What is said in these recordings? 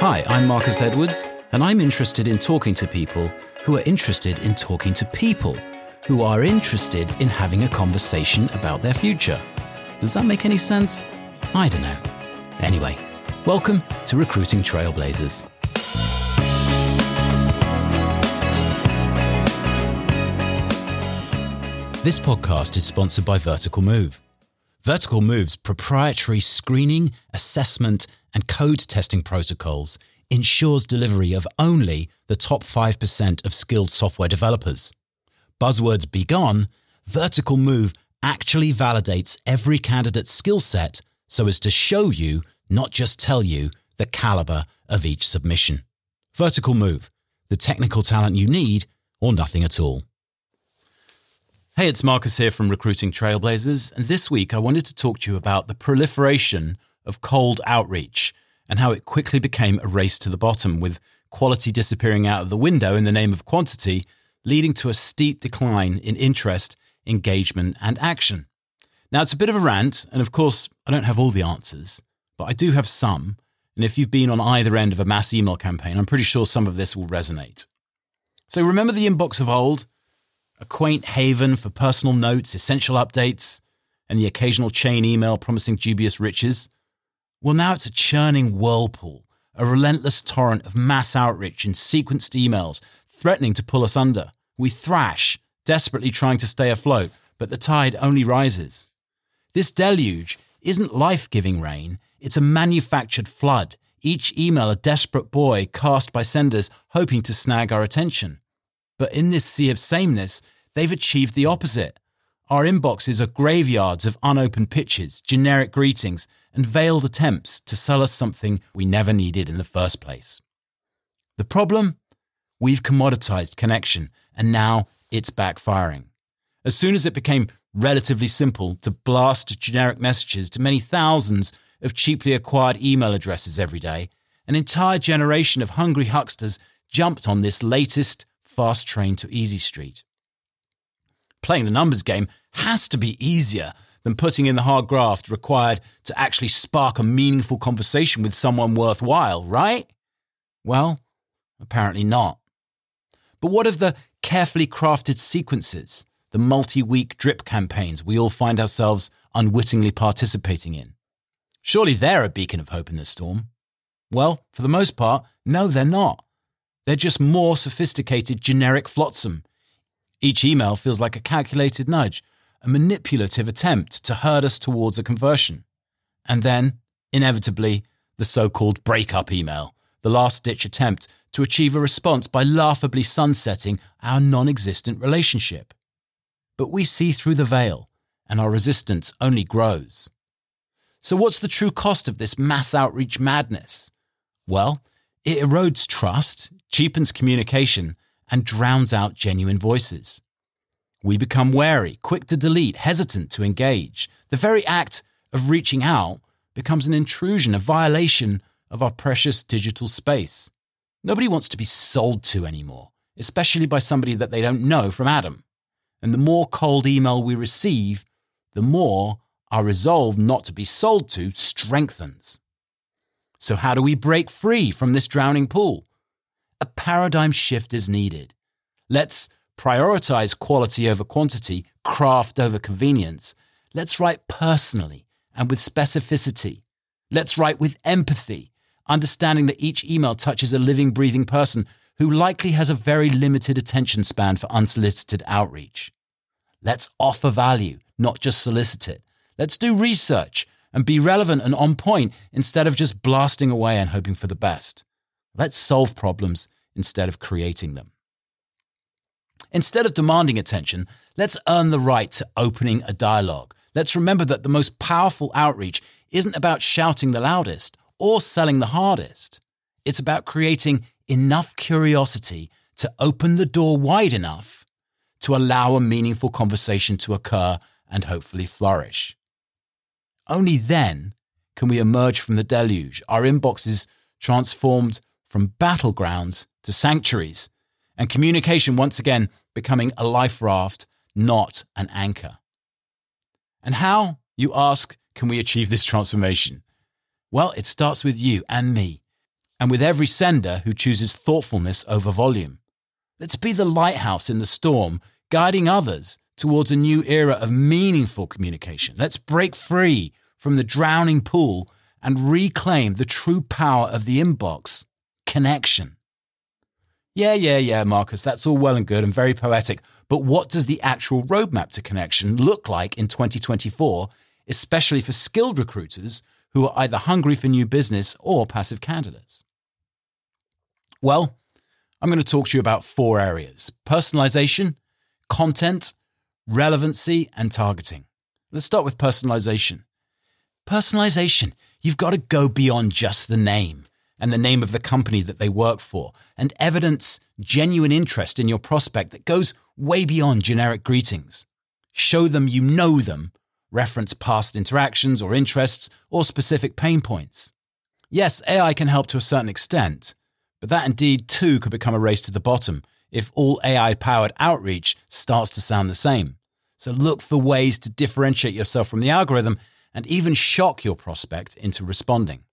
Hi, I'm Marcus Edwardes, and I'm interested in talking to people who are interested in talking to people who are interested in having a conversation about their future. Does that make any sense? I don't know. Anyway, welcome to Recruiting Trailblazers. This podcast is sponsored by Vertical Move. Vertical Move's proprietary screening, assessment, and code testing protocols ensures delivery of only the top 5% of skilled software developers. Buzzwords be gone, Vertical Move actually validates every candidate's skill set so as to show you, not just tell you, the caliber of each submission. Vertical Move, the technical talent you need or nothing at all. Hey, it's Marcus here from Recruiting Trailblazers, and this week I wanted to talk to you about the proliferation of cold outreach and how it quickly became a race to the bottom, with quality disappearing out of the window in the name of quantity, leading to a steep decline in interest, engagement, and action. Now, it's a bit of a rant, and of course, I don't have all the answers, but I do have some. And if you've been on either end of a mass email campaign, I'm pretty sure some of this will resonate. So, remember the inbox of old? A quaint haven for personal notes, essential updates, and the occasional chain email promising dubious riches? Well, now it's a churning whirlpool, a relentless torrent of mass outreach and sequenced emails threatening to pull us under. We thrash, desperately trying to stay afloat, but the tide only rises. This deluge isn't life giving rain, it's a manufactured flood, each email a desperate buoy cast by senders hoping to snag our attention. But in this sea of sameness, they've achieved the opposite. Our inboxes are graveyards of unopened pitches, generic greetings, and veiled attempts to sell us something we never needed in the first place. The problem? We've commoditized connection, and now it's backfiring. As soon as it became relatively simple to blast generic messages to many thousands of cheaply acquired email addresses every day, an entire generation of hungry hucksters jumped on this latest fast train to easy street. Playing the numbers game has to be easier than putting in the hard graft required to actually spark a meaningful conversation with someone worthwhile, right? Well, apparently not. But what of the carefully crafted sequences, the multi week drip campaigns we all find ourselves unwittingly participating in? Surely they're a beacon of hope in the storm. Well, for the most part, no, they're not. They're just more sophisticated generic flotsam. Each email feels like a calculated nudge a manipulative attempt to herd us towards a conversion. And then, inevitably, the so called breakup email, the last ditch attempt to achieve a response by laughably sunsetting our non existent relationship. But we see through the veil, and our resistance only grows. So, what's the true cost of this mass outreach madness? Well, it erodes trust, cheapens communication, and drowns out genuine voices. We become wary, quick to delete, hesitant to engage. The very act of reaching out becomes an intrusion, a violation of our precious digital space. Nobody wants to be sold to anymore, especially by somebody that they don't know from Adam. And the more cold email we receive, the more our resolve not to be sold to strengthens. So, how do we break free from this drowning pool? A paradigm shift is needed. Let's prioritize quality over quantity, craft over convenience. Let's write personally and with specificity. Let's write with empathy, understanding that each email touches a living, breathing person who likely has a very limited attention span for unsolicited outreach. Let's offer value, not just solicit it. Let's do research and be relevant and on point instead of just blasting away and hoping for the best. Let's solve problems instead of creating them. Instead of demanding attention, let's earn the right to opening a dialogue. Let's remember that the most powerful outreach isn't about shouting the loudest or selling the hardest. It's about creating enough curiosity to open the door wide enough to allow a meaningful conversation to occur and hopefully flourish. Only then can we emerge from the deluge, our inboxes transformed from battlegrounds to sanctuaries and communication once again becoming a life raft, not an anchor. And how, you ask, can we achieve this transformation? Well, it starts with you and me. and with every sender who chooses thoughtfulness over volume. Let's be the lighthouse in the storm, guiding others towards a new era of meaningful communication. Let's break free from the drowning pool and reclaim the true power of the inbox connection. Yeah, yeah, yeah, Marcus, that's all well and good and very poetic. But what does the actual roadmap to connection look like in 2024, especially for skilled recruiters who are either hungry for new business or passive candidates? Well, I'm going to talk to you about four areas personalization, content, relevancy, and targeting. Let's start with personalization. Personalization, you've got to go beyond just the name and the name of the company that they work for and evidence genuine interest in your prospect that goes way beyond generic greetings. Show them you know them, reference past interactions or interests or specific pain points. Yes, AI can help to a certain extent, but that indeed too could become a race to the bottom if all AI powered outreach starts to sound the same. So look for ways to differentiate yourself from the algorithm and even shock your prospect into responding.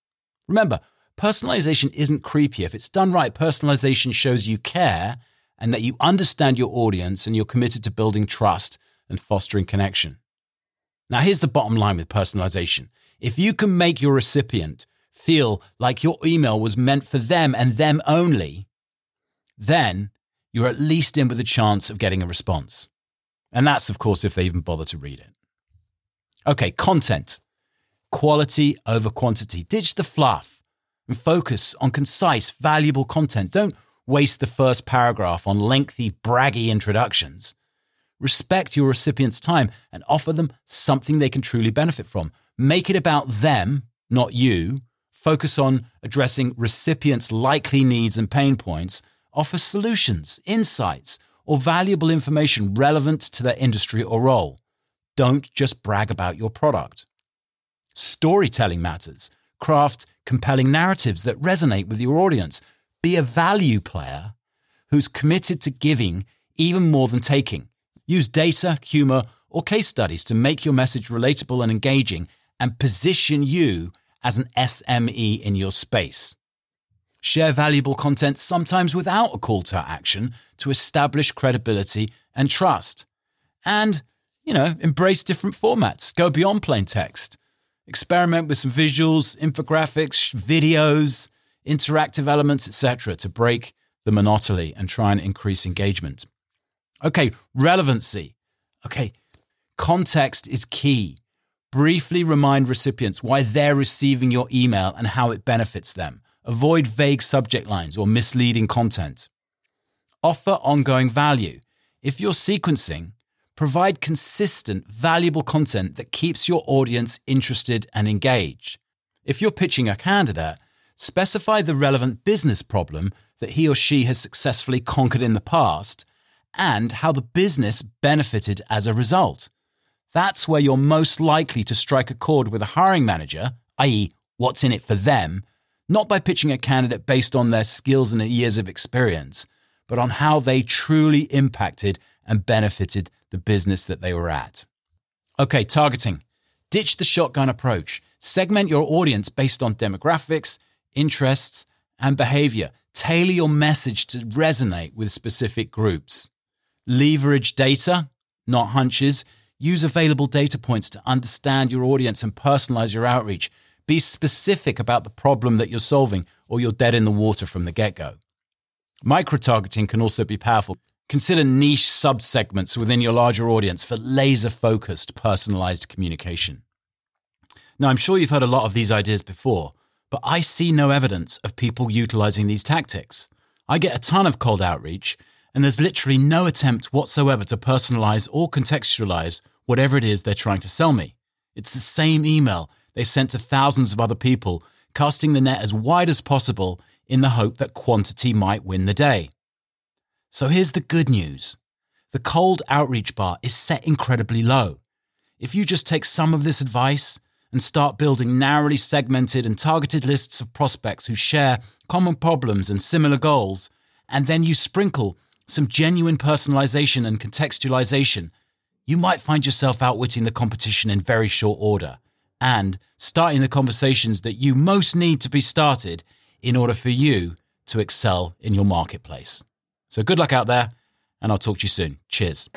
Remember, personalization isn't creepy. If it's done right, personalization shows you care and that you understand your audience and you're committed to building trust and fostering connection. Now, here's the bottom line with personalization. If you can make your recipient feel like your email was meant for them and them only, then you're at least in with a chance of getting a response. And that's, of course, if they even bother to read it. Okay, content. Quality over quantity. Ditch the fluff and focus on concise, valuable content. Don't waste the first paragraph on lengthy, braggy introductions. Respect your recipient's time and offer them something they can truly benefit from. Make it about them, not you, focus on addressing recipients' likely needs and pain points, offer solutions, insights, or valuable information relevant to their industry or role. Don't just brag about your product. Storytelling matters. Craft compelling narratives that resonate with your audience. Be a value player who's committed to giving even more than taking. Use data, humor, or case studies to make your message relatable and engaging and position you as an SME in your space. Share valuable content sometimes without a call to action to establish credibility and trust. And, you know, embrace different formats. Go beyond plain text. Experiment with some visuals, infographics, videos, interactive elements, etc., to break the monotony and try and increase engagement. Okay, relevancy. Okay, context is key. Briefly remind recipients why they're receiving your email and how it benefits them. Avoid vague subject lines or misleading content. Offer ongoing value. If you're sequencing, provide consistent, valuable content that keeps your audience interested and engaged. If you're pitching a candidate, specify the relevant business problem that he or she has successfully conquered in the past and how the business benefited as a result. That's where you're most likely to strike a chord with a hiring manager, i.e., what's in it for them, not by pitching a candidate based on their skills and years of experience, but on how they truly impacted and benefited the business that they were at. Okay, targeting. Ditch the shotgun approach. Segment your audience based on demographics, interests, and behavior. Tailor your message to resonate with specific groups. Leverage data, not hunches. Use available data points to understand your audience and personalize your outreach. Be specific about the problem that you're solving, or you're dead in the water from the get go. Micro targeting can also be powerful. Consider niche subsegments within your larger audience for laser focused, personalized communication. Now, I'm sure you've heard a lot of these ideas before, but I see no evidence of people utilizing these tactics. I get a ton of cold outreach, and there's literally no attempt whatsoever to personalize or contextualize whatever it is they're trying to sell me. It's the same email they've sent to thousands of other people, casting the net as wide as possible in the hope that quantity might win the day. So here's the good news the cold outreach bar is set incredibly low. If you just take some of this advice and start building narrowly segmented and targeted lists of prospects who share common problems and similar goals, and then you sprinkle some genuine personalization and contextualization, you might find yourself outwitting the competition in very short order and starting the conversations that you most need to be started in order for you to excel in your marketplace. So good luck out there, and I'll talk to you soon. Cheers.